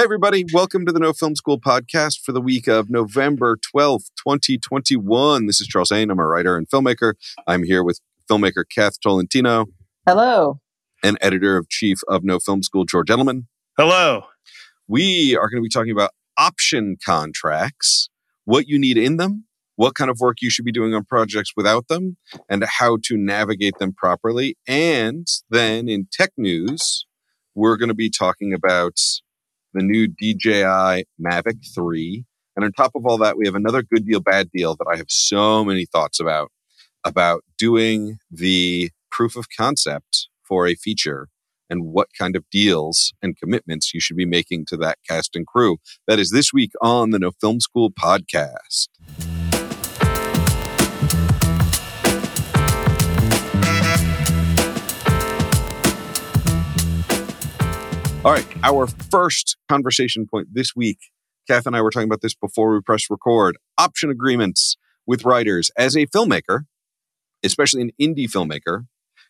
Hey, everybody. Welcome to the No Film School podcast for the week of November 12th, 2021. This is Charles Haine. I'm a writer and filmmaker. I'm here with filmmaker Kath Tolentino. Hello. And editor of chief of No Film School, George Edelman. Hello. We are going to be talking about option contracts, what you need in them, what kind of work you should be doing on projects without them, and how to navigate them properly. And then in tech news, we're going to be talking about the new DJI Mavic 3. And on top of all that, we have another good deal, bad deal that I have so many thoughts about, about doing the proof of concept for a feature and what kind of deals and commitments you should be making to that cast and crew. That is this week on the No Film School podcast. All right, our first conversation point this week. Kath and I were talking about this before we pressed record. Option agreements with writers. As a filmmaker, especially an indie filmmaker,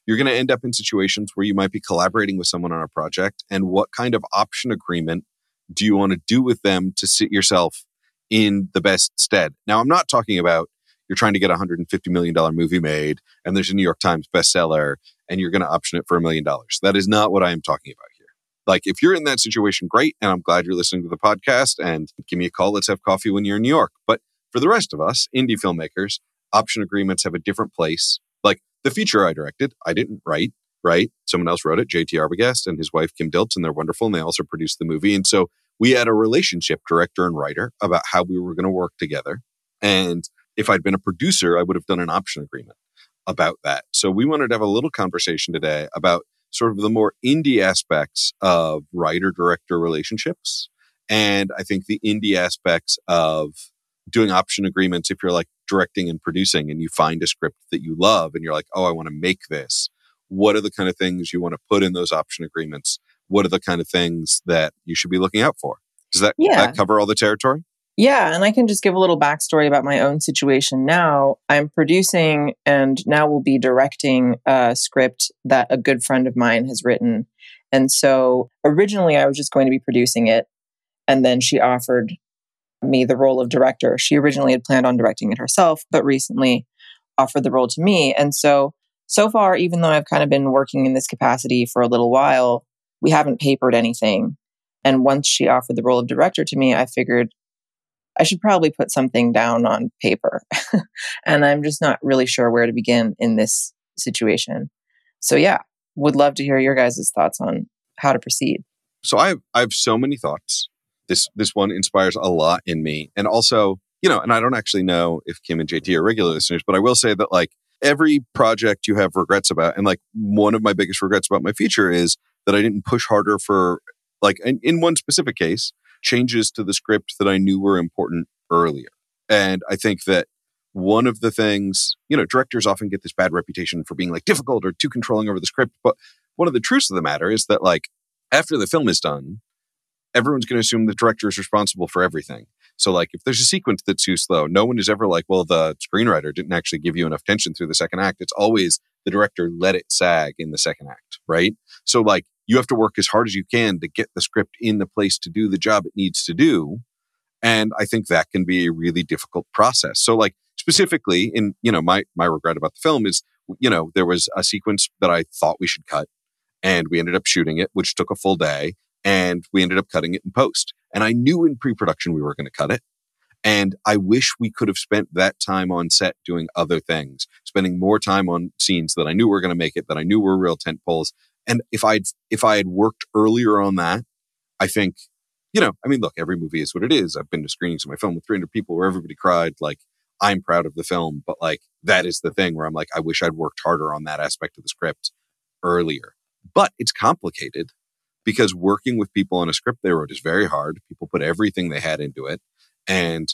you're going to end up in situations where you might be collaborating with someone on a project. And what kind of option agreement do you want to do with them to sit yourself in the best stead? Now, I'm not talking about you're trying to get a $150 million movie made and there's a New York Times bestseller and you're going to option it for a million dollars. That is not what I am talking about. Like, if you're in that situation, great. And I'm glad you're listening to the podcast and give me a call. Let's have coffee when you're in New York. But for the rest of us, indie filmmakers, option agreements have a different place. Like the feature I directed, I didn't write, right? Someone else wrote it, JT Arbogast and his wife, Kim Dilts, and they're wonderful. And they also produced the movie. And so we had a relationship, director and writer, about how we were going to work together. And if I'd been a producer, I would have done an option agreement about that. So we wanted to have a little conversation today about sort of the more indie aspects of writer director relationships. And I think the indie aspects of doing option agreements if you're like directing and producing and you find a script that you love and you're like, oh, I want to make this. What are the kind of things you want to put in those option agreements? What are the kind of things that you should be looking out for? Does that, Yeah. that cover all the territory? Yeah, and I can just give a little backstory about my own situation now. I'm producing and now will be directing a script that a good friend of mine has written. And so originally I was just going to be producing it. And then she offered me the role of director. She originally had planned on directing it herself, but recently offered the role to me. And so, so far, even though I've kind of been working in this capacity for a little while, we haven't papered anything. And once she offered the role of director to me, I figured I should probably put something down on paper. and I'm just not really sure where to begin in this situation. So, yeah, would love to hear your guys' thoughts on how to proceed. so I have I have so many thoughts. This this one inspires a lot in me, and also you know, and I don't actually know if Kim and JT are regular listeners, but I will say that like every project you have regrets about, and like one of my biggest regrets about my future is that I didn't push harder for like in, in one specific case changes to the script that I knew were important earlier, and I think that one of the things you know directors often get this bad reputation for being like difficult or too controlling over the script, but one of the truths of the matter is that like after the film is done, everyone's going to assume the director is responsible for everything. So, like, if there's a sequence that's too slow, no one is ever like, well, the screenwriter didn't actually give you enough tension through the second act. It's always the director let it sag in the second act, right? So, like, you have to work as hard as you can to get the script in the place to do the job it needs to do. And I think that can be a really difficult process. So, like, specifically in, you know, my, my regret about the film is, you know, there was a sequence that I thought we should cut and we ended up shooting it, which took a full day and we ended up cutting it in post. And I knew in pre production we were going to cut it. And I wish we could have spent that time on set doing other things, spending more time on scenes that I knew were going to make it, that I knew were real tent poles. And if I'd if I had worked earlier on that, I think, you know, I mean, look, every movie is what it is. I've been to screenings of my film with 300 people where everybody cried. Like, I'm proud of the film, but like that is the thing where I'm like, I wish I'd worked harder on that aspect of the script earlier. But it's complicated because working with people on a script they wrote is very hard. People put everything they had into it. And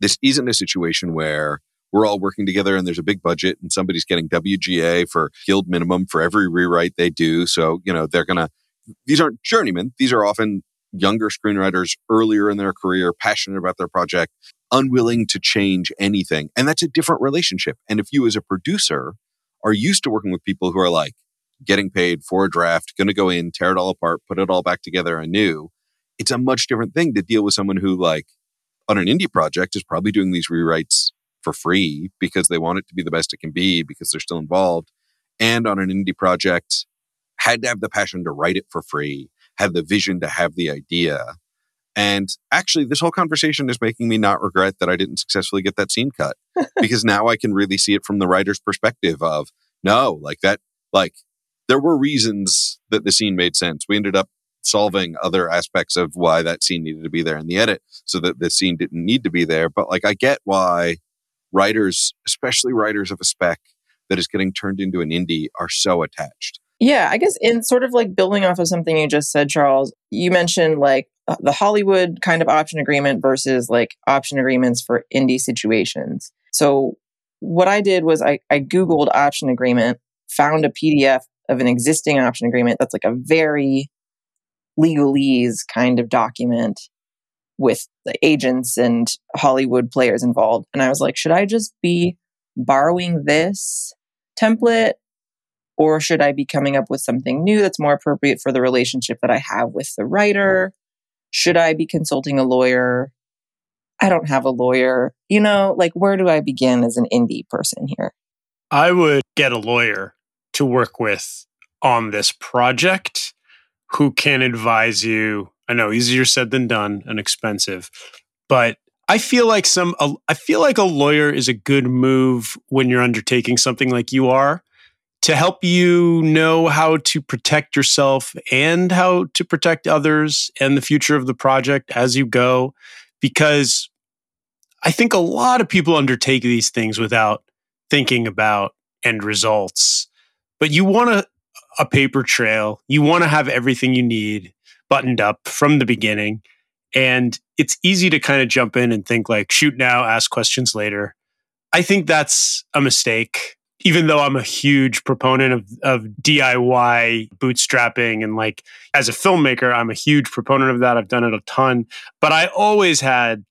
this isn't a situation where we're all working together and there's a big budget and somebody's getting WGA for guild minimum for every rewrite they do. So, you know, they're going to, these aren't journeymen. These are often younger screenwriters earlier in their career, passionate about their project, unwilling to change anything. And that's a different relationship. And if you as a producer are used to working with people who are like getting paid for a draft, going to go in, tear it all apart, put it all back together anew, it's a much different thing to deal with someone who, like, on an indie project is probably doing these rewrites for free because they want it to be the best it can be because they're still involved. And on an indie project, had to have the passion to write it for free, had the vision to have the idea. And actually, this whole conversation is making me not regret that I didn't successfully get that scene cut because now I can really see it from the writer's perspective of no, like that, like there were reasons that the scene made sense. We ended up solving other aspects of why that scene needed to be there in the edit so that the scene didn't need to be there. But like, I get why writers, especially writers of a spec that is getting turned into an indie, are so attached. Yeah, I guess in sort of like building off of something you just said, Charles, you mentioned like uh, the Hollywood kind of option agreement versus like option agreements for indie situations. So what I did was I, I Googled option agreement, found a PDF of an existing option agreement that's like a very legalese kind of document with the agents and Hollywood players involved. And I was like, should I just be borrowing this template or should I be coming up with something new that's more appropriate for the relationship that I have with the writer? Should I be consulting a lawyer? I don't have a lawyer. You know, like where do I begin as an indie person here? I would get a lawyer to work with on this project who can advise you I know easier said than done and expensive, but I feel like some I feel like a lawyer is a good move when you're undertaking something like you are to help you know how to protect yourself and how to protect others and the future of the project as you go because I think a lot of people undertake these things without thinking about end results. But you want a, a paper trail. You want to have everything you need buttoned up from the beginning. And it's easy to kind of jump in and think like, shoot now, ask questions later. I think that's a mistake. Even though I'm a huge proponent of, of DIY bootstrapping and like as a filmmaker, I'm a huge proponent of that. I've done it a ton, but I always had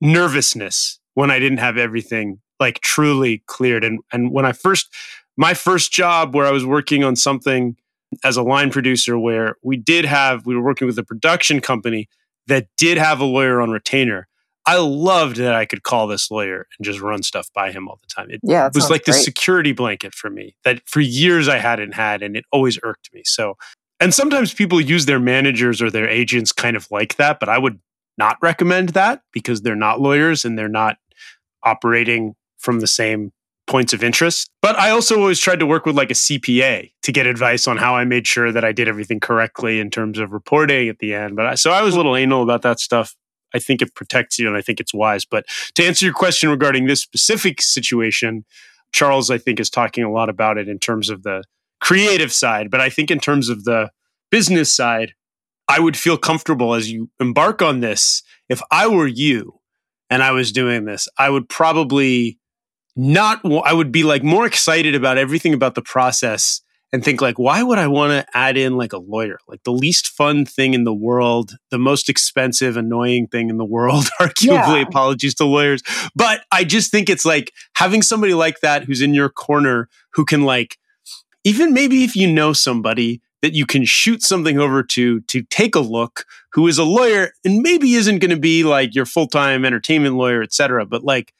nervousness when I didn't have everything like truly cleared. And and when I first my first job where I was working on something as a line producer where we did have, we were working with a production company that did have a lawyer on retainer. I loved that I could call this lawyer and just run stuff by him all the time. It yeah, was like great. the security blanket for me that for years I hadn't had, and it always irked me. So, and sometimes people use their managers or their agents kind of like that, but I would not recommend that because they're not lawyers and they're not operating from the same points of interest. But I also always tried to work with like a CPA to get advice on how I made sure that I did everything correctly in terms of reporting at the end. But I, so I was a little anal about that stuff. I think it protects you and I think it's wise. But to answer your question regarding this specific situation, Charles, I think, is talking a lot about it in terms of the creative side. But I think in terms of the business side, I would feel comfortable as you embark on this. If I were you and I was doing this, I would probably not I would be like more excited about everything about the process and think like why would I want to add in like a lawyer like the least fun thing in the world the most expensive annoying thing in the world arguably yeah. apologies to lawyers but I just think it's like having somebody like that who's in your corner who can like even maybe if you know somebody that you can shoot something over to to take a look who is a lawyer and maybe isn't going to be like your full-time entertainment lawyer etc but like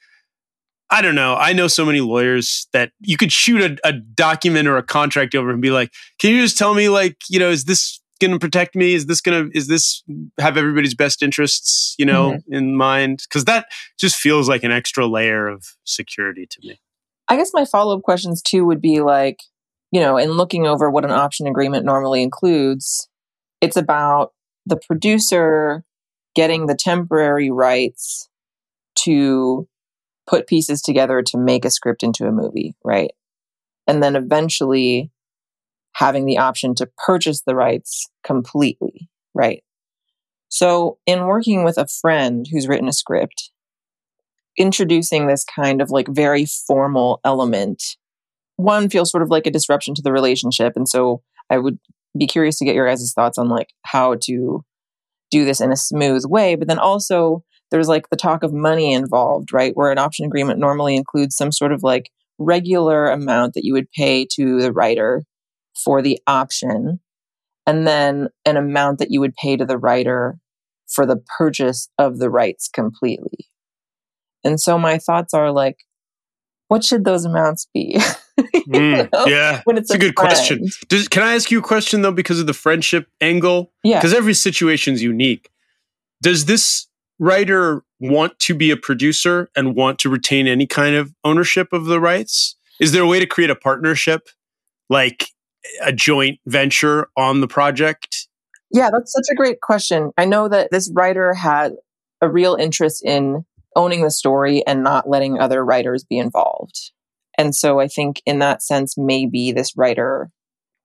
I don't know. I know so many lawyers that you could shoot a, a, document or a contract over and be like, "Can you just tell me, like, you know, is this going to protect me? Is this going to is this have everybody's best interests, you know, mm-hmm. in mind?" Because that just feels like an extra layer of security to me. I guess my follow up questions too would be like, you know, in looking over what an option agreement normally includes, it's about the producer getting the temporary rights to put pieces together to make a script into a movie, right? And then eventually having the option to purchase the rights completely, right? So, in working with a friend who's written a script, introducing this kind of like very formal element, one feels sort of like a disruption to the relationship. And so, I would be curious to get your guys' thoughts on like how to do this in a smooth way, but then also there's like the talk of money involved, right? Where an option agreement normally includes some sort of like regular amount that you would pay to the writer for the option, and then an amount that you would pay to the writer for the purchase of the rights completely. And so my thoughts are like, what should those amounts be? mm, yeah, when it's a, a good friend. question. Does, can I ask you a question though, because of the friendship angle? Yeah. Because every situation is unique. Does this writer want to be a producer and want to retain any kind of ownership of the rights? Is there a way to create a partnership, like a joint venture on the project? Yeah, that's such a great question. I know that this writer had a real interest in owning the story and not letting other writers be involved. And so I think in that sense, maybe this writer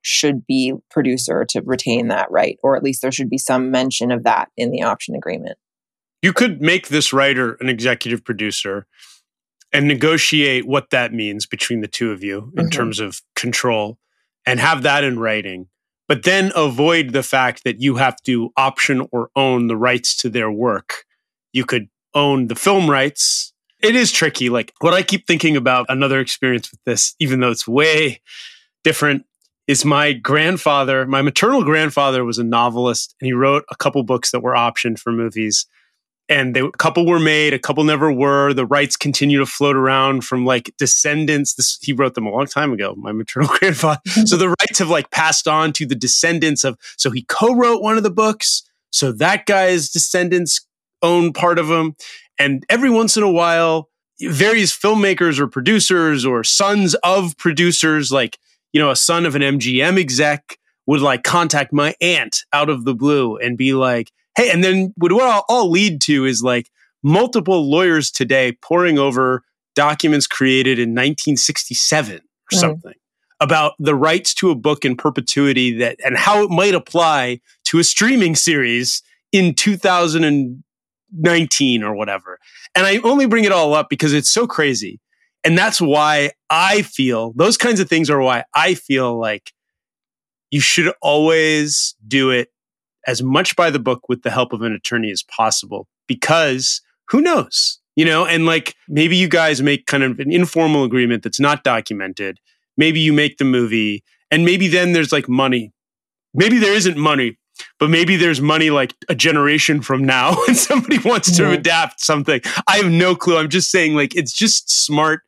should be producer to retain that right, or at least there should be some mention of that in the option agreement. You could make this writer an executive producer and negotiate what that means between the two of you in Mhm. terms of control and have that in writing. But then avoid the fact that you have to option or own the rights to their work. You could own the film rights. It is tricky. Like what I keep thinking about another experience with this, even though it's way different, is my grandfather, my maternal grandfather was a novelist and he wrote a couple books that were optioned for movies and they, a couple were made, a couple never were. The rights continue to float around from like descendants. This, he wrote them a long time ago, my maternal grandfather. Mm-hmm. so the rights have like passed on to the descendants of. So he co-wrote one of the books. So that guy's descendants own part of them. And every once in a while, various filmmakers or producers or sons of producers, like you know, a son of an MGM exec, would like contact my aunt out of the blue and be like hey, and then what all, all lead to is like multiple lawyers today poring over documents created in 1967 or Mm. something about the rights to a book in perpetuity that and how it might apply to a streaming series in 2019 or whatever. And I only bring it all up because it's so crazy. And that's why I feel those kinds of things are why I feel like you should always do it as much by the book with the help of an attorney as possible because who knows you know? And like maybe you guys make kind of an informal agreement that's not documented. Maybe you make the movie and maybe then there's like money. Maybe there isn't money but maybe there's money like a generation from now and somebody wants to adapt something. I have no clue. I'm just saying like it's just smart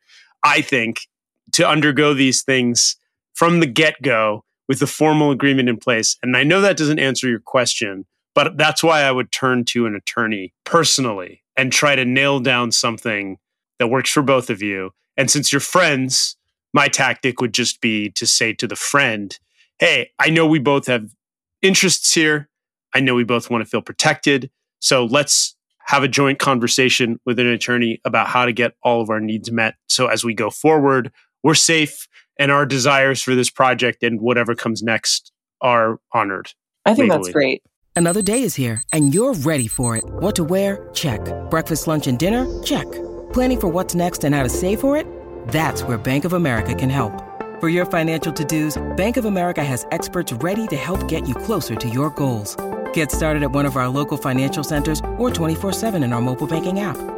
i think to undergo these things from the get-go with the formal agreement in place. And I know that doesn't answer your question, but that's why I would turn to an attorney personally and try to nail down something that works for both of you. And since you're friends, my tactic would just be to say to the friend, Hey, I know we both have interests here. I know we both want to feel protected. So let's have a joint conversation with an attorney about how to get all of our needs met. So as we go forward, we're safe and our desires for this project and whatever comes next are honored. I think that's great. Another day is here, and you're ready for it. What to wear? Check. Breakfast, lunch, and dinner? Check. Planning for what's next and how to save for it? That's where Bank of America can help. For your financial to-dos, Bank of America has experts ready to help get you closer to your goals. Get started at one of our local financial centers or 24-7 in our mobile banking app.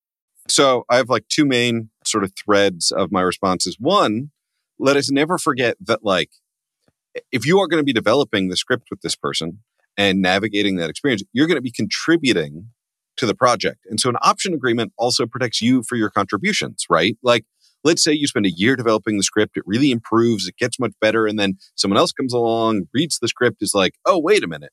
So I have like two main sort of threads of my responses. One, let us never forget that like if you are going to be developing the script with this person and navigating that experience, you're going to be contributing to the project. And so an option agreement also protects you for your contributions, right? Like let's say you spend a year developing the script, it really improves, it gets much better and then someone else comes along, reads the script is like, "Oh, wait a minute.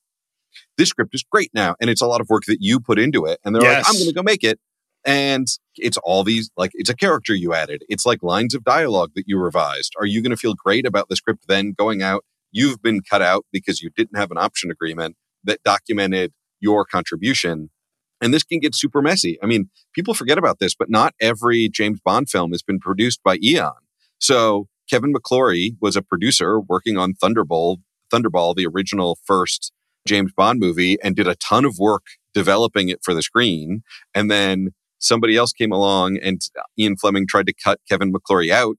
This script is great now." And it's a lot of work that you put into it and they're like, "I'm going to go make it." And it's all these like it's a character you added. It's like lines of dialogue that you revised. Are you going to feel great about the script then going out? You've been cut out because you didn't have an option agreement that documented your contribution. And this can get super messy. I mean, people forget about this, but not every James Bond film has been produced by Eon. So Kevin McClory was a producer working on Thunderball, Thunderball, the original first James Bond movie, and did a ton of work developing it for the screen. And then somebody else came along and Ian Fleming tried to cut Kevin McClory out.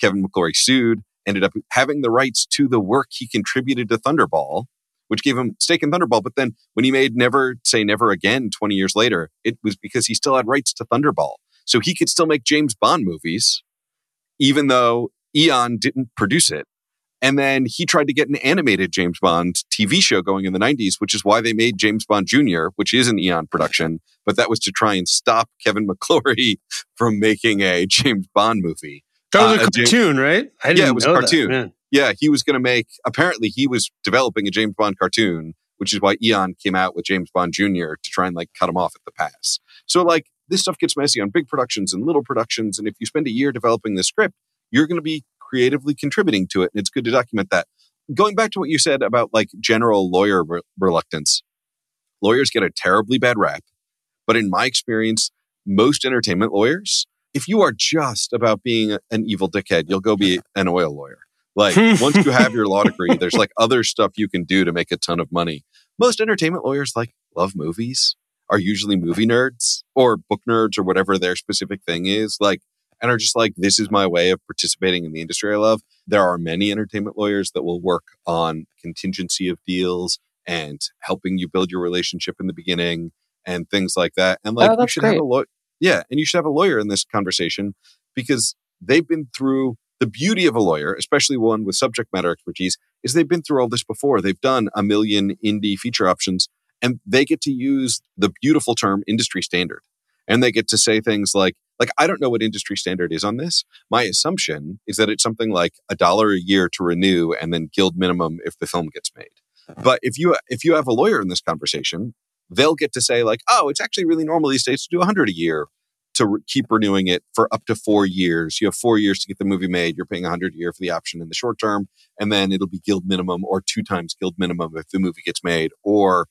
Kevin McClory sued, ended up having the rights to the work he contributed to Thunderball, which gave him stake in Thunderball. But then when he made Never Say Never Again 20 years later, it was because he still had rights to Thunderball. So he could still make James Bond movies, even though Eon didn't produce it. And then he tried to get an animated James Bond TV show going in the 90s, which is why they made James Bond Jr., which is an Eon production. But that was to try and stop Kevin McClory from making a James Bond movie. That was Uh, a a James- cartoon, right? I Yeah, it was a that, cartoon. man. Yeah, he was going to make, apparently, he was developing a James Bond cartoon, which is why Eon came out with James Bond Jr. to try and like cut him off at the pass. So, like, this stuff gets messy on big productions and little productions. And if you spend a year developing the script, you're going to be creatively contributing to it. And it's good to document that. Going back to what you said about like general lawyer re- reluctance, lawyers get a terribly bad rap. But in my experience, most entertainment lawyers, if you are just about being an evil dickhead, you'll go be an oil lawyer. Like once you have your law degree, there's like other stuff you can do to make a ton of money. Most entertainment lawyers like love movies, are usually movie nerds or book nerds or whatever their specific thing is. Like, and are just like, this is my way of participating in the industry I love. There are many entertainment lawyers that will work on contingency of deals and helping you build your relationship in the beginning and things like that. And like, Oh, you should have a lawyer. Yeah. And you should have a lawyer in this conversation because they've been through the beauty of a lawyer, especially one with subject matter expertise, is they've been through all this before. They've done a million indie feature options and they get to use the beautiful term industry standard. And they get to say things like, like, I don't know what industry standard is on this. My assumption is that it's something like a dollar a year to renew and then guild minimum if the film gets made. Uh-huh. But if you if you have a lawyer in this conversation, they'll get to say like, oh, it's actually really normal these days to do 100 a year to re- keep renewing it for up to four years. You have four years to get the movie made. You're paying 100 a year for the option in the short term, and then it'll be guild minimum or two times guild minimum if the movie gets made, or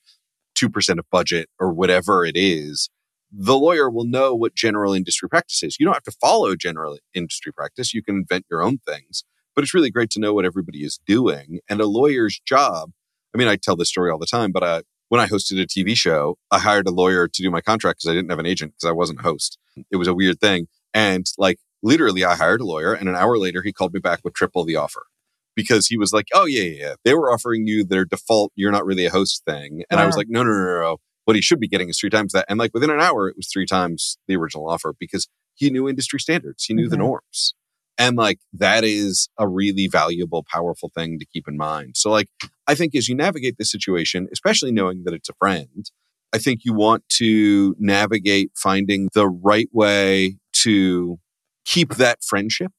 two percent of budget or whatever it is. The lawyer will know what general industry practice is. You don't have to follow general industry practice. You can invent your own things, but it's really great to know what everybody is doing. And a lawyer's job. I mean, I tell this story all the time, but uh, when I hosted a TV show, I hired a lawyer to do my contract because I didn't have an agent because I wasn't a host. It was a weird thing. And like literally, I hired a lawyer, and an hour later, he called me back with triple the offer because he was like, "Oh yeah, yeah, yeah. They were offering you their default. You're not really a host thing." And I was like, "No, no, no, no, no. What he should be getting is three times that." And like within an hour, it was three times the original offer because he knew industry standards. He knew the Mhm. norms. And like that is a really valuable, powerful thing to keep in mind. So, like, I think as you navigate this situation, especially knowing that it's a friend, I think you want to navigate finding the right way to keep that friendship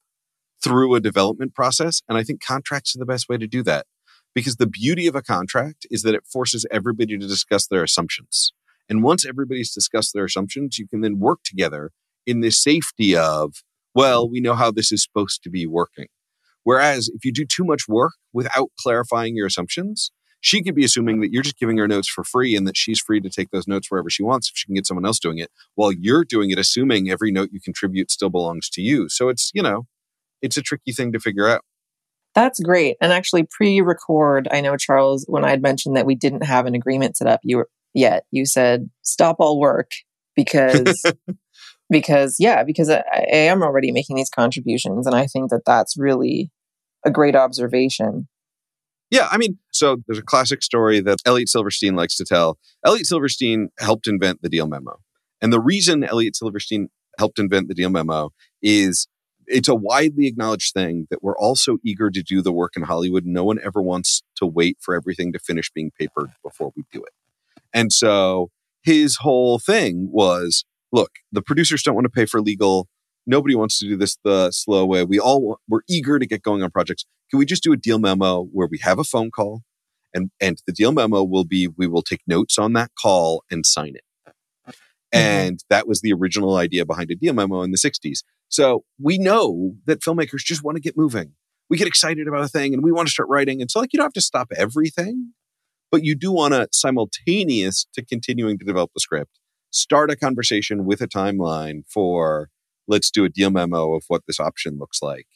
through a development process. And I think contracts are the best way to do that because the beauty of a contract is that it forces everybody to discuss their assumptions. And once everybody's discussed their assumptions, you can then work together in the safety of, well, we know how this is supposed to be working. Whereas if you do too much work without clarifying your assumptions, she could be assuming that you're just giving her notes for free and that she's free to take those notes wherever she wants if she can get someone else doing it while you're doing it, assuming every note you contribute still belongs to you. So it's, you know, it's a tricky thing to figure out. That's great. And actually, pre-record, I know Charles, when I had mentioned that we didn't have an agreement set up, you were yet you said stop all work because because yeah, because I, I am already making these contributions, and I think that that's really a great observation. Yeah, I mean, so there's a classic story that Elliot Silverstein likes to tell. Elliot Silverstein helped invent the deal memo. And the reason Elliot Silverstein helped invent the deal memo is it's a widely acknowledged thing that we're all so eager to do the work in Hollywood. No one ever wants to wait for everything to finish being papered before we do it. And so his whole thing was look, the producers don't want to pay for legal. Nobody wants to do this the slow way. We all want, we're eager to get going on projects. Can we just do a deal memo where we have a phone call and and the deal memo will be we will take notes on that call and sign it. Mm-hmm. And that was the original idea behind a deal memo in the 60s. So we know that filmmakers just want to get moving. We get excited about a thing and we want to start writing. And so like you don't have to stop everything, but you do want to simultaneous to continuing to develop the script, start a conversation with a timeline for let's do a deal memo of what this option looks like,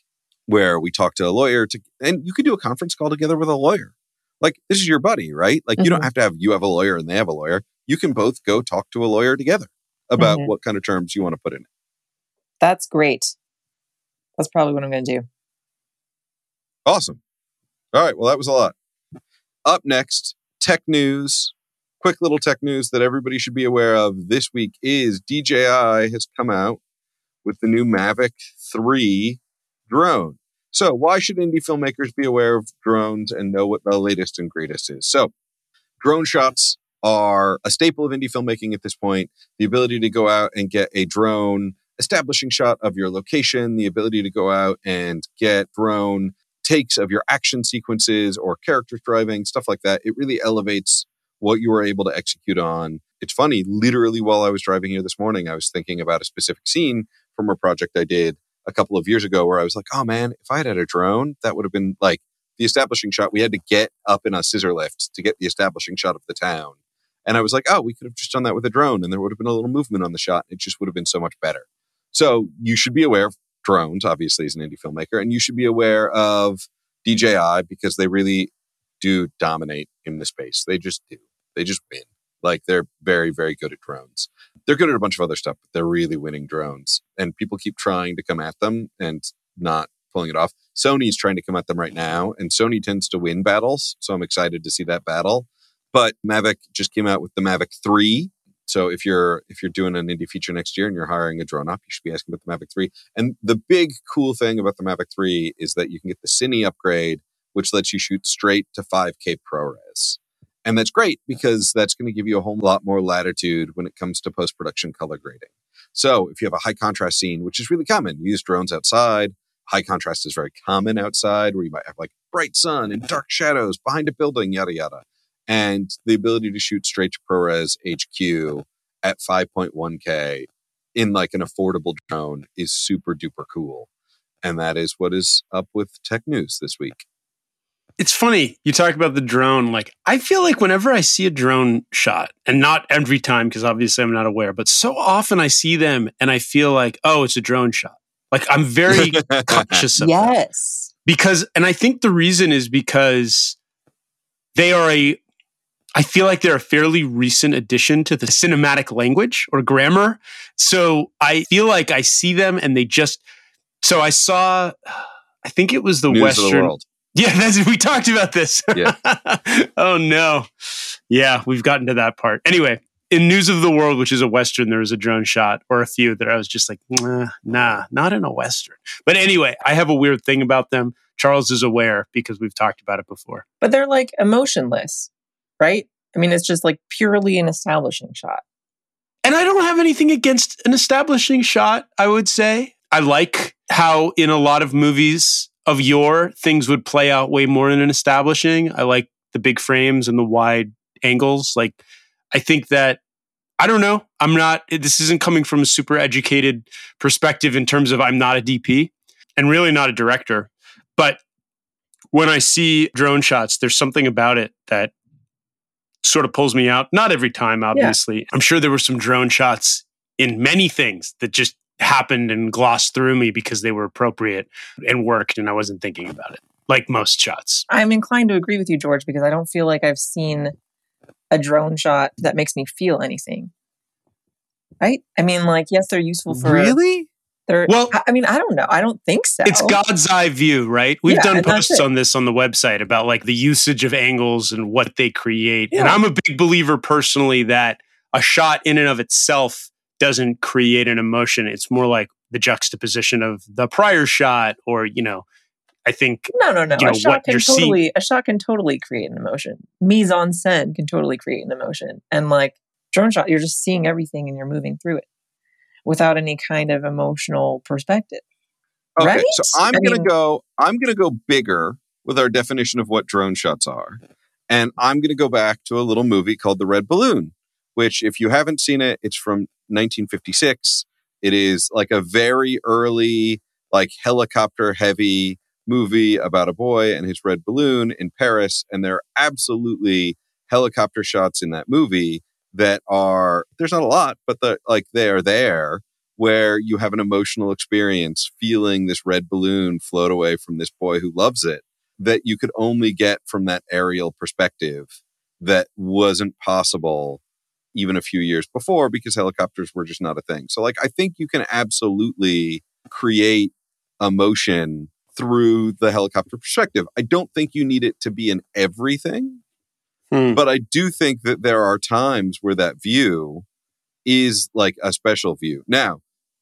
where we talk to a lawyer to, and you could do a conference call together with a lawyer. Like this is your buddy, right? Like mm-hmm. you don't mm-hmm. have to have you have a lawyer and they have a lawyer. You can both go talk to a lawyer together about mm-hmm. what kind of terms you want to put in it. That's great. That's probably what I'm going to do. Awesome. All right. Well, that was a lot. Up next, tech news. Quick little tech news that everybody should be aware of this week is DJI has come out with the new Mavic 3 drone. So, why should indie filmmakers be aware of drones and know what the latest and greatest is? So, drone shots are a staple of indie filmmaking at this point. The ability to go out and get a drone establishing shot of your location, the ability to go out and get drone takes of your action sequences or characters driving, stuff like that. It really elevates what you were able to execute on. It's funny, literally while I was driving here this morning, I was thinking about a specific scene from a project I did a couple of years ago where I was like, oh man, if I had had a drone, that would have been like the establishing shot. We had to get up in a scissor lift to get the establishing shot of the town. And I was like, oh, we could have just done that with a drone and there would have been a little movement on the shot. It just would have been so much better. So you should be aware of drones, obviously, as an indie filmmaker, and you should be aware of DJI because they really do dominate in the space. They just do. They just win. Like they're very, very good at drones. They're good at a bunch of other stuff, but they're really winning drones. And people keep trying to come at them and not pulling it off. Sony's trying to come at them right now, and Sony tends to win battles. So I'm excited to see that battle. But Mavic just came out with the Mavic 3, so if you're if you're doing an indie feature next year and you're hiring a drone op, you should be asking about the Mavic 3. And the big cool thing about the Mavic 3 is that you can get the Cine upgrade, which lets you shoot straight to 5K ProRes. And that's great because that's going to give you a whole lot more latitude when it comes to post production color grading. So if you have a high contrast scene, which is really common, you use drones outside. High contrast is very common outside, where you might have like bright sun and dark shadows behind a building, yada yada and the ability to shoot straight to ProRes HQ at 5.1K in like an affordable drone is super duper cool. And that is what is up with tech news this week. It's funny you talk about the drone. Like, I feel like whenever I see a drone shot, and not every time, because obviously I'm not aware, but so often I see them and I feel like, oh, it's a drone shot. Like, I'm very conscious of Yes. That. Because, and I think the reason is because they are a I feel like they're a fairly recent addition to the cinematic language or grammar. So I feel like I see them and they just. So I saw, I think it was the News Western. The yeah, that's, we talked about this. Yeah. oh no. Yeah, we've gotten to that part. Anyway, in News of the World, which is a Western, there was a drone shot or a few that I was just like, nah, nah, not in a Western. But anyway, I have a weird thing about them. Charles is aware because we've talked about it before. But they're like emotionless right? I mean, it's just like purely an establishing shot. And I don't have anything against an establishing shot, I would say. I like how in a lot of movies of yore, things would play out way more in an establishing. I like the big frames and the wide angles. Like, I think that, I don't know, I'm not, this isn't coming from a super educated perspective in terms of I'm not a DP and really not a director. But when I see drone shots, there's something about it that sort of pulls me out. Not every time, obviously. Yeah. I'm sure there were some drone shots in many things that just happened and glossed through me because they were appropriate and worked and I wasn't thinking about it, like most shots. I'm inclined to agree with you, George, because I don't feel like I've seen a drone shot that makes me feel anything. Right? I mean, like, yes, they're useful for really. They're, well, I mean, I don't know. I don't think so. It's God's eye view, right? We've yeah, done posts on this on the website about like the usage of angles and what they create. Yeah. And I'm a big believer personally that a shot in and of itself doesn't create an emotion. It's more like the juxtaposition of the prior shot or, you know, I think no, no, no. You know, a shot can totally seeing. a shot can totally create an emotion. Mise en scène can totally create an emotion, and like drone shot, you're just seeing everything and you're moving through it without any kind of emotional perspective. Okay, right? so I'm I gonna mean, go. I'm gonna go bigger with our definition of what drone shots are, and I'm gonna go back to a little movie called The Red Balloon, which, if you haven't seen it, it's from 1956. It is like a very early, like helicopter heavy movie about a boy and his red balloon in Paris, and there are absolutely helicopter shots in that movie that are there's not a lot, but the like they are there where you have an emotional experience feeling this red balloon float away from this boy who loves it that you could only get from that aerial perspective that wasn't possible even a few years before because helicopters were just not a thing. So like I think you can absolutely create emotion through the helicopter perspective. I don't think you need it to be in everything, Hmm. but I do think that there are times where that view is like a special view. Now,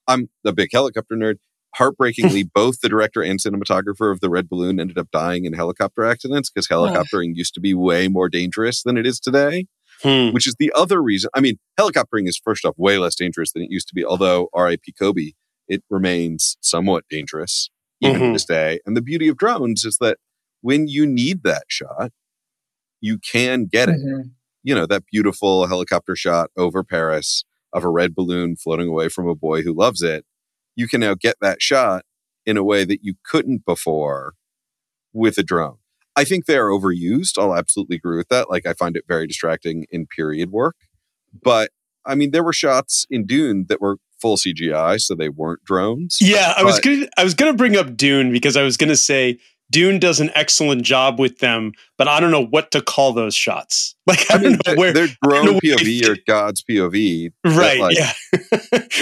I'm a big helicopter nerd. Heartbreakingly, both the director and cinematographer of the Red Balloon ended up dying in helicopter accidents because helicoptering used to be way more dangerous than it is today Hmm. which is the other reason. I mean, helicoptering is first off way less dangerous than it used to be, although RIP Kobe, it remains somewhat dangerous even Mhm. to this day. And the beauty of drones is that when you need that shot, you can get it. Mhm. You know, that beautiful helicopter shot over Paris of a red balloon floating away from a boy who loves it. You can now get that shot in a way that you couldn't before with a drone. I think they are overused. I'll absolutely agree with that. Like, I find it very distracting in period work. But I mean, there were shots in Dune that were full CGI, so they weren't drones. Yeah, I was But- gonna I was gonna bring up Dune because I was gonna say Dune does an excellent job with them, but I don't know what to call those shots. Like I, I don't mean, know they're, where. they're know drone they POV or. God's POV. Right, like- yeah.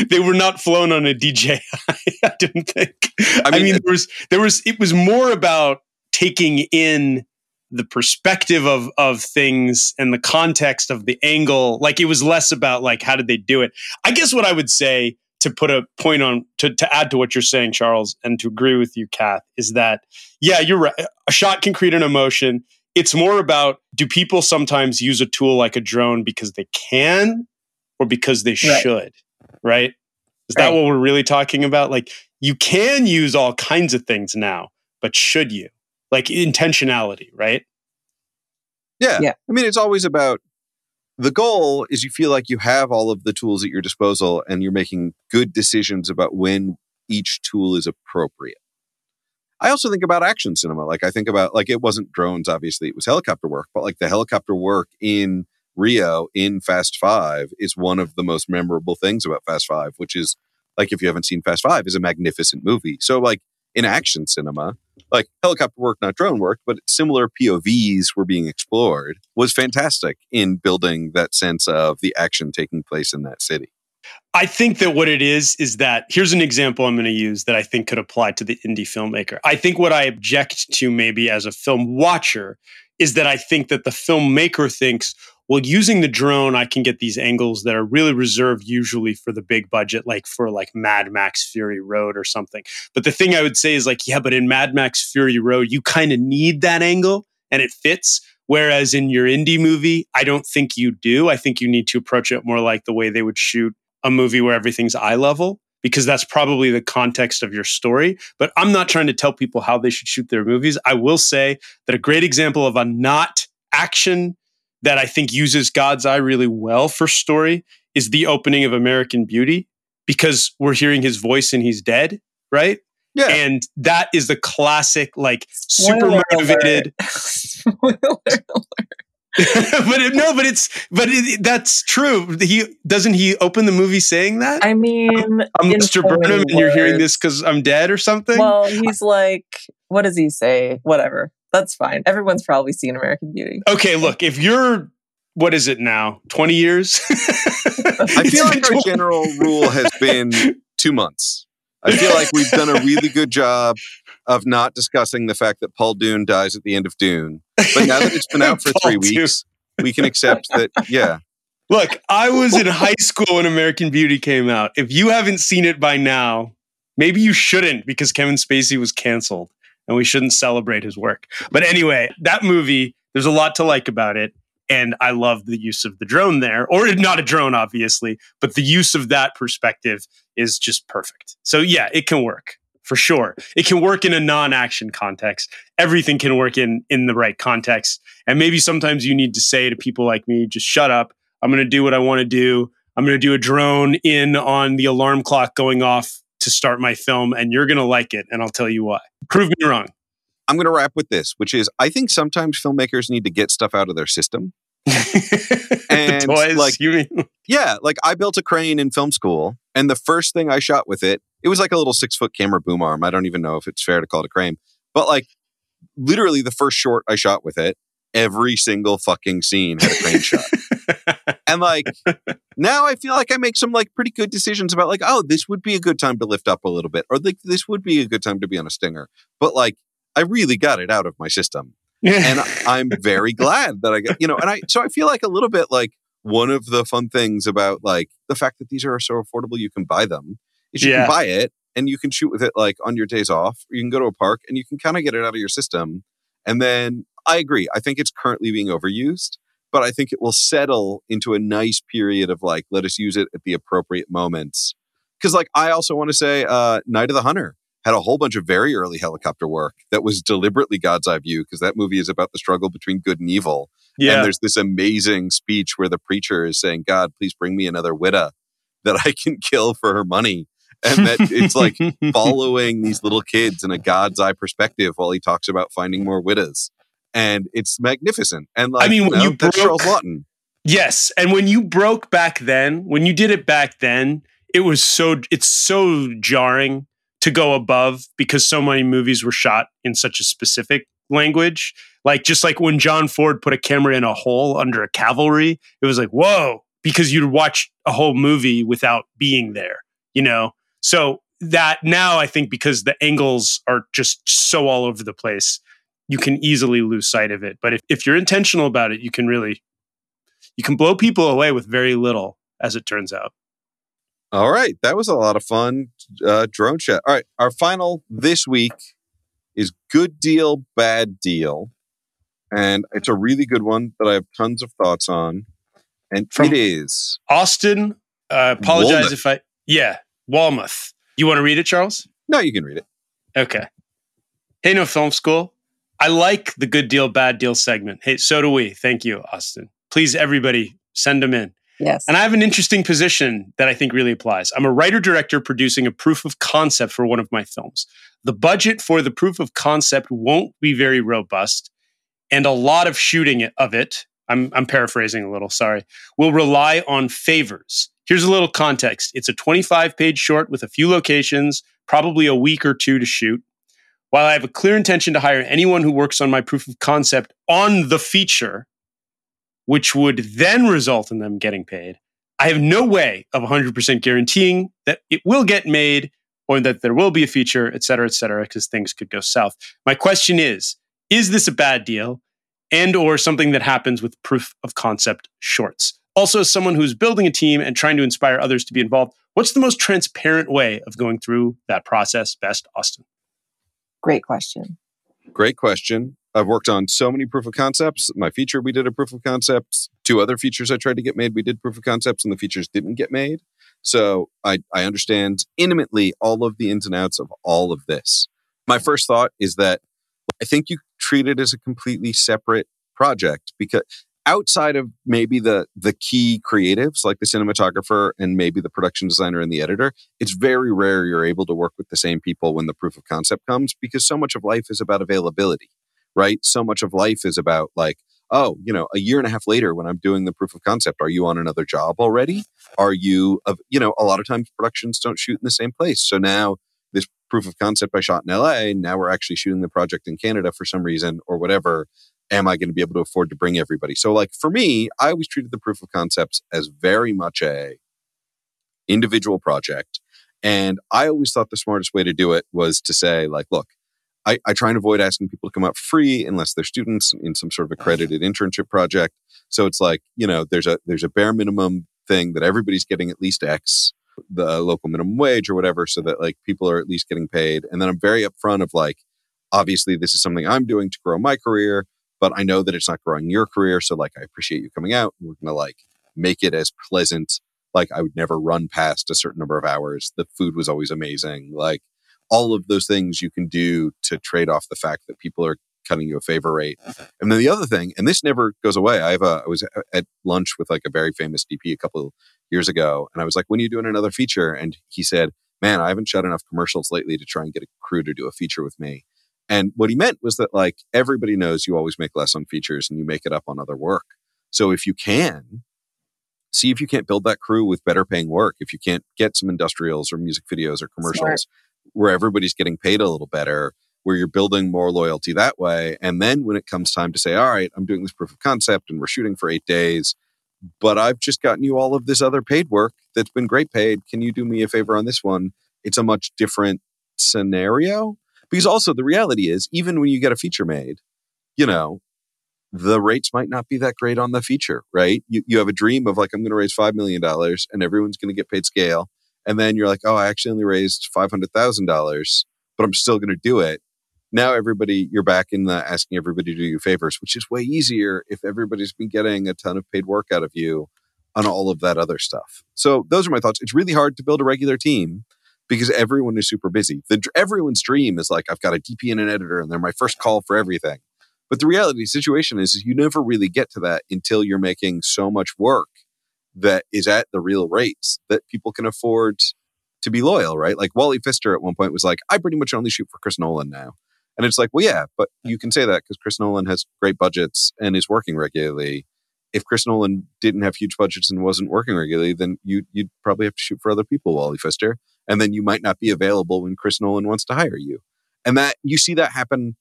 they were not flown on a DJI, I didn't think. I I mean, mean, there was there was it was more about taking in the perspective of of things and the context of the angle. Like it was less about like how did they do it. I guess what I would say to put a point on to, to add to what you're saying, Charles, and to agree with you, Kath, is that yeah, you're right. A shot can create an emotion. It's more about do people sometimes use a tool like a drone because they can or because they Right. should, right? Is that what we're really talking about? Like you can use all kinds of things now, but should you? Like intentionality, right? Yeah. Yeah. I mean, it's always about the goal is you feel like you have all of the tools at your disposal and you're making good decisions about when each tool is appropriate. I also think about action cinema. Like I think about like it wasn't drones, obviously, it was helicopter work, but like the helicopter work in Rio in Fast Five is one of the most memorable things about Fast Five, which is like if you haven't seen Fast Five, is a magnificent movie. So like in action cinema, like helicopter work, not drone work, but similar POVs were being explored, was fantastic in building that sense of the action taking place in that city. I think that what it is is that here's an example I'm going to use that I think could apply to the indie filmmaker. I think what I object to maybe as a film watcher is that I think that the filmmaker thinks, well, using the drone, I can get these angles that are really reserved usually for the big budget, like for like Mad Max Fury Road or something. But the thing I would say is like, yeah, but in Mad Max Fury Road, you kind of need that angle and it fits. Whereas in your indie movie, I don't think you do. I think you need to approach it more like the way they would shoot a movie where everything's eye level because that's probably the context of your story. But I'm not trying to tell people how they should shoot their movies. I will say that a great example of a not action that I think uses God's eye really well for story is the opening of American Beauty because we're hearing his voice and he's dead, right? Yeah. And that is the classic, like super Spoiler motivated. alert. Spoiler but it, no, but it's but it, that's true. He doesn't he open the movie saying that? I mean, I'm in Mr. Burnham, and you're hearing this because I'm dead or something. Well, he's like, what does he say? Whatever. That's fine. Everyone's probably seen American Beauty. okay, look, if you're what is it now? Twenty years? I feel like our general rule has been two months. I feel like we've done a really good job of not discussing the fact that Paul Dune dies at the end of Dune. But now that it's been out for three Dune. weeks, we can accept that, yeah. Look, I was in high school when American Beauty came out. If you haven't seen it by now, maybe you shouldn't because Kevin Spacey was canceled and we shouldn't celebrate his work. But anyway, that movie, there's a lot to like about it. And I love the use of the drone there, or not a drone, obviously, but the use of that perspective is just perfect. So, yeah, it can work for sure. It can work in a non action context. Everything can work in, in the right context. And maybe sometimes you need to say to people like me, just shut up. I'm going to do what I want to do. I'm going to do a drone in on the alarm clock going off to start my film, and you're going to like it. And I'll tell you why. Prove me wrong. I'm going to wrap with this, which is I think sometimes filmmakers need to get stuff out of their system. And toys. like- you mean? Yeah, like I built a crane in film school, and the first thing I shot with it, it was like a little six foot camera boom arm. I don't even know if it's fair to call it a crane, but like literally the first short I shot with it, every single fucking scene had a crane shot. And like now I feel like I make some like pretty good decisions about like, oh, this would be a good time to lift up a little bit, or like this would be a good time to be on a stinger. But like I really got it out of my system and I'm very glad that I got, you know, and I, so I feel like a little bit like one of the fun things about like the fact that these are so affordable, you can buy them is you Yeah. can buy it and you can shoot with it like on your days off. Or you can go to a park and you can kind of get it out of your system. And then I agree. I think it's currently being overused, but I think it will settle into a nice period of like, let us use it at the appropriate moments. Cause like, I also want to say, uh, Night of the Hunter had a whole bunch of very early helicopter work that was deliberately God's eye view because that movie is about the struggle between good and evil. yeah. And there's this amazing speech where the preacher is saying, God, please bring me another widow that I can kill for her money. And that it's like following these little kids in a God's eye perspective while he talks about finding more widows. And it's magnificent. And like, mean, you when know, you broke- Charles Laughton. Yes, and when you broke back then, when you did it back then, it was so it's so jarring to go above because so many movies were shot in such a specific language. Like just like when John Ford put a camera in a hole under a cavalry, it was like, "Whoa," because you'd watch a whole movie without being there, you know? So that now I think because the angles are just so all over the place, you can easily lose sight of it. But if, if you're intentional about it, you can really you can blow people away with very little, as it turns out. All right. That was a lot of fun. Uh, drone chat. All right. Our final this week is Good Deal, Bad Deal. And it's a really good one that I have tons of thoughts on. And From- it is Austin, uh, apologize if I, yeah, Walmouth. You want to read it, Charles? no, you can read it. Okay. Hey, no film school. I like the good deal, bad deal segment. Hey, so do we. Thank you, Austin. Please, everybody, send them in. Yes. And I have an interesting position that I think really applies. I'm a writer director producing a proof of concept for one of my films. The budget for the proof of concept won't be very robust, and a lot of shooting of it, I'm, I'm paraphrasing a little, sorry, will rely on favors. Here's a little context it's a 25 page short with a few locations, probably a week or two to shoot. While I have a clear intention to hire anyone who works on my proof of concept on the feature, which would then result in them getting paid. I have no way of 100% guaranteeing that it will get made or that there will be a feature, et cetera, et cetera, because things could go south. My question is, is this a bad deal and or something that happens with proof of concept shorts? Also, as someone who's building a team and trying to inspire others to be involved, what's the most transparent way of going through that process best, Austin? Great question. Great question. I've worked on so many proof of concepts. My feature, we did a proof of concepts. Two other features I tried to get made, we did proof of concepts, and the features didn't get made. So I, I understand intimately all of the ins and outs of all of this. My first thought is that I think you treat it as a completely separate project because outside of maybe the the key creatives like the cinematographer and maybe the production designer and the editor it's very rare you're able to work with the same people when the proof of concept comes because so much of life is about availability right? So much of life is about like oh you know a year and a half later when i'm doing the proof of concept are you on another job already? Are you of you know a lot of times productions don't shoot in the same place. So now this proof of concept i shot in la now we're actually shooting the project in canada for some reason or whatever am i going to be able to afford to bring everybody so like for me i always treated the proof of concepts as very much a individual project and i always thought the smartest way to do it was to say like look I, I try and avoid asking people to come up free unless they're students in some sort of accredited internship project. So it's like, you know, there's a there's a bare minimum thing that everybody's getting at least X, the local minimum wage or whatever, so that like people are at least getting paid. And then I'm very upfront of like, obviously this is something I'm doing to grow my career, but I know that it's not growing your career. So like I appreciate you coming out. We're gonna like make it as pleasant. Like I would never run past a certain number of hours. The food was always amazing. Like all of those things you can do to trade off the fact that people are cutting you a favor rate. And then the other thing, and this never goes away. I have a, I was at lunch with like a very famous DP a couple years ago, and I was like, "When are you doing another feature?" And he said, "Man, I haven't shot enough commercials lately to try and get a crew to do a feature with me." And what he meant was that like everybody knows you always make less on features and you make it up on other work. So if you can, see if you can't build that crew with better paying work. If you can't get some industrials or music videos or commercials Smart. where everybody's getting paid a little better, where you're building more loyalty that way. And then when it comes time to say, all right, I'm doing this proof of concept and we're shooting for eight days, but I've just gotten you all of this other paid work that's been great paid. Can you do me a favor on this one? It's a much different scenario. Because also the reality is, even when you get a feature made, you know, the rates might not be that great on the feature, right? You, you have a dream of like, I'm going to raise $5 million and everyone's going to get paid scale. And then you're like, oh, I actually only raised $500,000, but I'm still going to do it. Now everybody, you're back in the asking everybody to do you favors, which is way easier if everybody's been getting a ton of paid work out of you on all of that other stuff. So those are my thoughts. It's really hard to build a regular team because everyone is super busy. The, everyone's dream is like, I've got a DP and an editor and they're my first call for everything. But the reality the situation is, is you never really get to that until you're making so much work that is at the real rates that people can afford to be loyal, right? Like Wally Pfister at one point was like, I pretty much only shoot for Chris Nolan now. And it's like, well, yeah, but you can say that because Chris Nolan has great budgets and is working regularly. If Chris Nolan didn't have huge budgets and wasn't working regularly, then you, you'd probably have to shoot for other people, Wally Pfister. And then you might not be available when Chris Nolan wants to hire you. And that you see that happen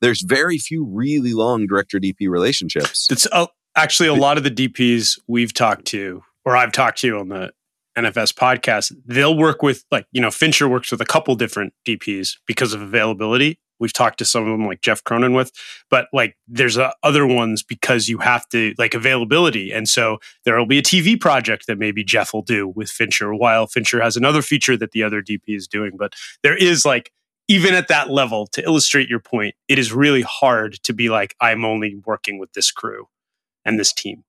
there's very few really long director DP relationships. It's uh, actually a lot of the DPs we've talked to, or I've talked to on the NFS podcast. They'll work with, like, you know, Fincher works with a couple different DPs because of availability. We've talked to some of them, like Jeff Cronenweth, but like, there's uh, other ones because you have to, like, availability. And so there will be a TV project that maybe Jeff will do with Fincher, while Fincher has another feature that the other DP is doing. But there is like even at that level, to illustrate your point, it is really hard to be like, I'm only working with this crew and this team.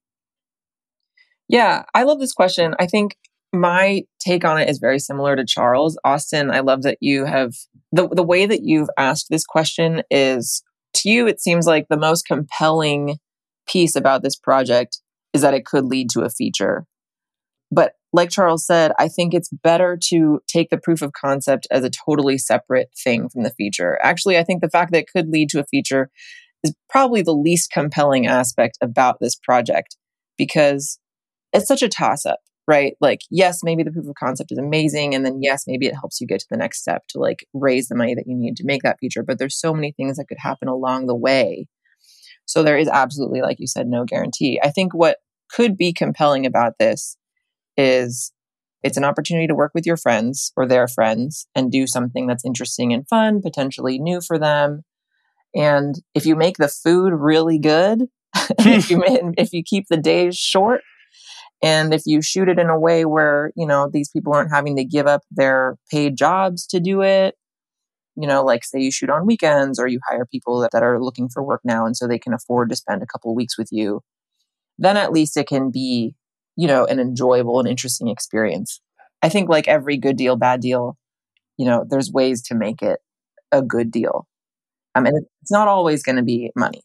Yeah, I love this question. I think my take on it is very similar to Charles. Austin, I love that you have the, the way that you've asked this question is to you, it seems like the most compelling piece about this project is that it could lead to a feature. But like Charles said, I think it's better to take the proof of concept as a totally separate thing from the feature. Actually, I think the fact that it could lead to a feature is probably the least compelling aspect about this project because it's such a toss up, right? Like, yes, maybe the proof of concept is amazing. And then, yes, maybe it helps you get to the next step to like raise the money that you need to make that feature. But there's so many things that could happen along the way. So there is absolutely, like you said, no guarantee. I think what could be compelling about this is it's an opportunity to work with your friends or their friends and do something that's interesting and fun, potentially new for them. And if you make the food really good, if you if you keep the days short, and if you shoot it in a way where you know these people aren't having to give up their paid jobs to do it, you know, like say you shoot on weekends or you hire people that, that are looking for work now, and so they can afford to spend a couple weeks with you, then at least it can be you know, an enjoyable and interesting experience. I think like every good deal, bad deal, you know, there's ways to make it a good deal. I mean, it's not always going to be money.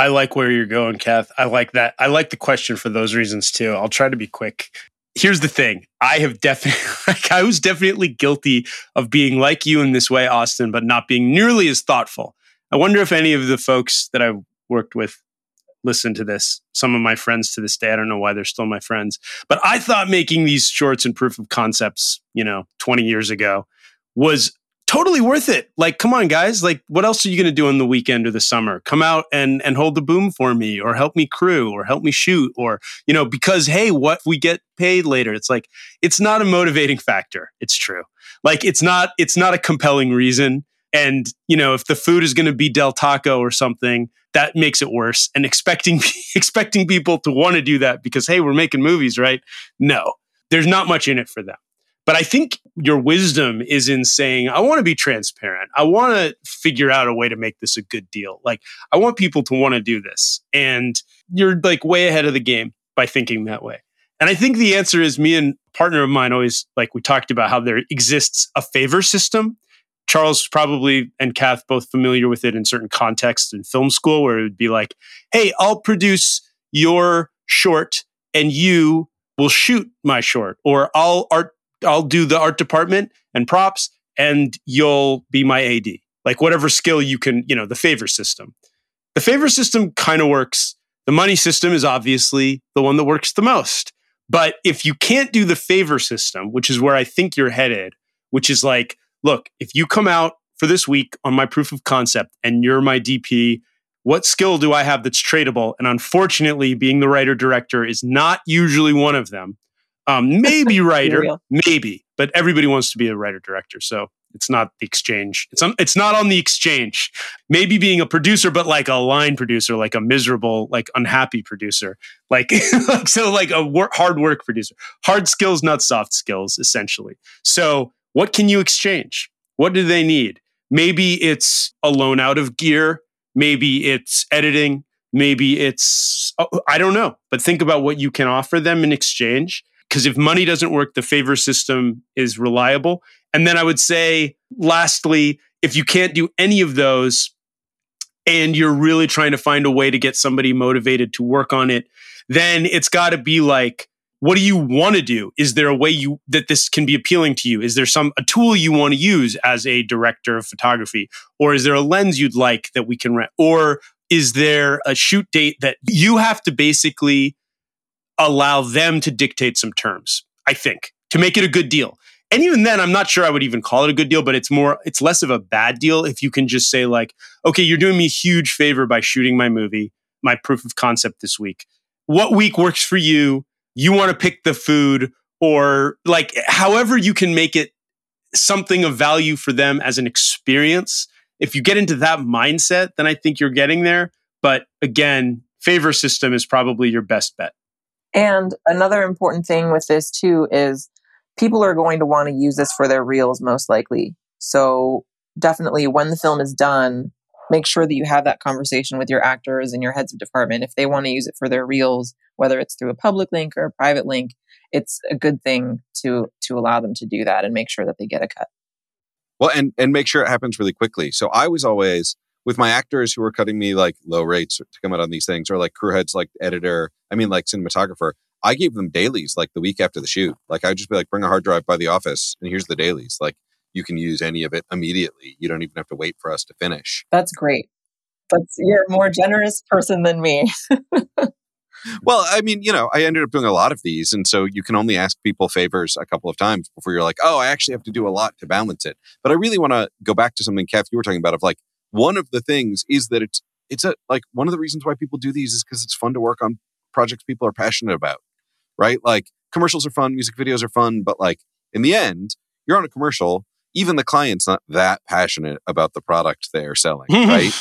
I like where you're going, Kath. I like that. I like the question for those reasons too. I'll try to be quick. Here's the thing. I have definitely, like, I was definitely guilty of being like you in this way, Austin, but not being nearly as thoughtful. I wonder if any of the folks that I've worked with listen to this. Some of my friends to this day, I don't know why they're still my friends, but I thought making these shorts and proof of concepts, you know, 20 years ago was totally worth it. Like, come on, guys. Like, what else are you going to do on the weekend or the summer? Come out and and hold the boom for me, or help me crew, or help me shoot, or you know, because hey, what we get paid later? It's like it's not a motivating factor. It's true. Like, it's not it's not a compelling reason. And you know, if the food is going to be Del Taco or something, that makes it worse. And expecting expecting people to want to do that because hey, we're making movies, right? No, there's not much in it for them. But I think your wisdom is in saying, I want to be transparent. I want to figure out a way to make this a good deal. Like, I want people to want to do this. And you're like way ahead of the game by thinking that way. And I think the answer is me and partner of mine always like we talked about how there exists a favor system Charles probably and Kath both familiar with it in certain contexts in film school where it would be like, hey, I'll produce your short and you will shoot my short, or I'll art I'll do the art department and props and you'll be my AD. Like whatever skill you can, you know, the favor system. The favor system kind of works. The money system is obviously the one that works the most. But if you can't do the favor system, which is where I think you're headed, which is like, look, if you come out for this week on my proof of concept and you're my DP, what skill do I have that's tradable? And unfortunately, being the writer director is not usually one of them. Um, maybe writer, maybe, but everybody wants to be a writer director. So it's not the exchange. It's on, it's not on the exchange. Maybe being a producer, but like a line producer, like a miserable, like unhappy producer, like, so like a work, hard work producer. Hard skills, not soft skills, essentially. So what can you exchange? What do they need? Maybe it's a loan out of gear. Maybe it's editing. Maybe it's oh, I don't know. But think about what you can offer them in exchange. Because if money doesn't work, the favor system is reliable. And then I would say, lastly, if you can't do any of those and you're really trying to find a way to get somebody motivated to work on it, then it's got to be like, what do you want to do? Is there a way you that this can be appealing to you? Is there some a tool you want to use as a director of photography, or is there a lens you'd like that we can rent, or is there a shoot date that you have to basically allow them to dictate some terms? I think to make it a good deal. And even then i'm not sure i would even call it a good deal but it's more it's less of a bad deal if you can just say like okay you're doing me a huge favor by shooting my movie my proof of concept this week. What week works for you? You want to pick the food? Or like however you can make it something of value for them as an experience if you get into that mindset then i think you're getting there. But again favor system is probably your best bet and another important thing with this too is people are going to want to use this for their reels most likely. So definitely when the film is done, make sure that you have that conversation with your actors and your heads of department. If they want to use it for their reels, whether it's through a public link or a private link, it's a good thing to to allow them to do that and make sure that they get a cut. Well, and and make sure it happens really quickly. So I was always with my actors who were cutting me like low rates to come out on these things, or like crew heads, like editor. I mean, like cinematographer. I gave them dailies like the week after the shoot. Like I'd just be like, bring a hard drive by the office and here's the dailies. Like you can use any of it immediately. You don't even have to wait for us to finish. That's great. That's you're a more generous person than me. well, I mean, you know, I ended up doing a lot of these. And so you can only ask people favors a couple of times before you're like, oh, I actually have to do a lot to balance it. But I really want to go back to something, Kath, you were talking about of like, one of the things is that it's, it's a, like one of the reasons why people do these is because it's fun to work on projects people are passionate about right? Like commercials are fun, music videos are fun, but like in the end, you're on a commercial. Even the client's not that passionate about the product they're selling, right?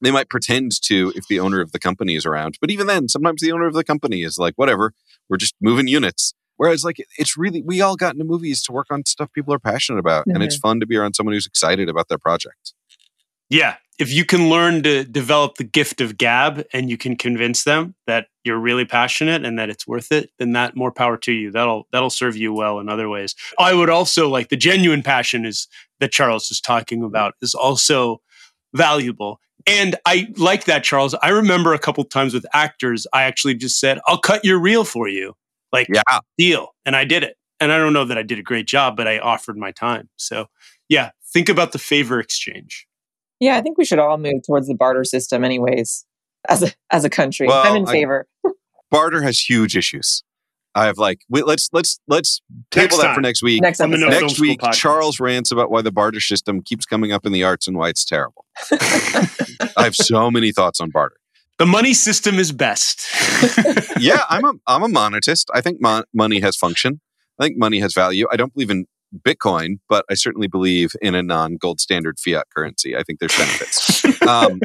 they might pretend to if the owner of the company is around, but even then, sometimes the owner of the company is like, whatever, we're just moving units. Whereas, like, it's really, we all got into movies to work on stuff people are passionate about. Mm-hmm. And it's mm-hmm. fun to be around someone who's excited about their project. Yeah. If you can learn to develop the gift of gab and you can convince them that you're really passionate and that it's worth it, then that more power to you. That'll that'll serve you well in other ways. I would also like the genuine passion is that Charles is talking about is also valuable. And I like that, Charles. I remember a couple times with actors, I actually just said, I'll cut your reel for you. Like, yeah, deal. And I did it. And I don't know that I did a great job, but I offered my time. So, yeah, think about the favor exchange. Yeah, I think we should all move towards the barter system, anyways as a as a country. Well, I'm in favor. I, barter has huge issues. I have like wait, let's let's let's table next that time. for next week. Next, no next week, Charles rants about why the barter system keeps coming up in the arts and why it's terrible. I have so many thoughts on barter. The money system is best. yeah, I'm a I'm a monetist. I think mon- money has function. I think money has value. I don't believe in Bitcoin, but I certainly believe in a non gold standard fiat currency. I think there's benefits. um,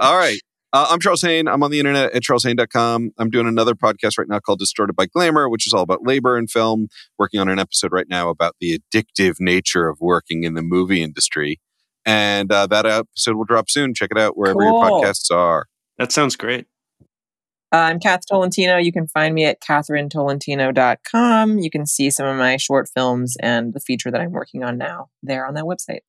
all right. Uh, I'm Charles Haine. I'm on the internet at charleshaine.com. I'm doing another podcast right now called Distorted by Glamour, which is all about labor and film. Working on an episode right now about the addictive nature of working in the movie industry. And uh, that episode will drop soon. Check it out wherever cool. your podcasts are. That sounds great. Uh, I'm Kath Tolentino. You can find me at katherinetolentino.com. You can see some of my short films and the feature that I'm working on now there on that website.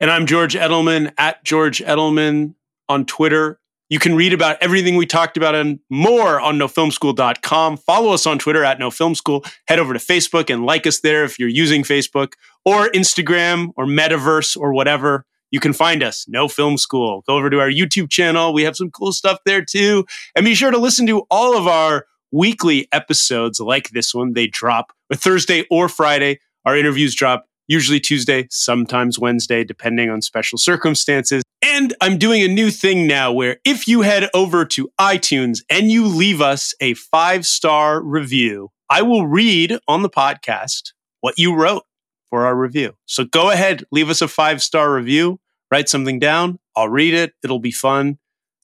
And I'm George Edelman at George Edelman on Twitter you can read about everything we talked about and more on nofilmschool.com. Follow us on Twitter at nofilmschool. Head over to Facebook and like us there if you're using Facebook or Instagram or Metaverse or whatever. You can find us, No Film School. Go over to our YouTube channel. We have some cool stuff there too. And be sure to listen to all of our weekly episodes like this one. They drop a Thursday or Friday. Our interviews drop usually Tuesday, sometimes Wednesday, depending on special circumstances. And I'm doing a new thing now where if you head over to iTunes and you leave us a five star review, I will read on the podcast what you wrote for our review. So go ahead, leave us a five star review, write something down. I'll read it. It'll be fun.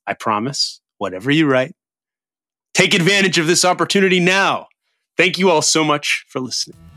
I promise, whatever you write. Take advantage of this opportunity now. Thank you all so much for listening.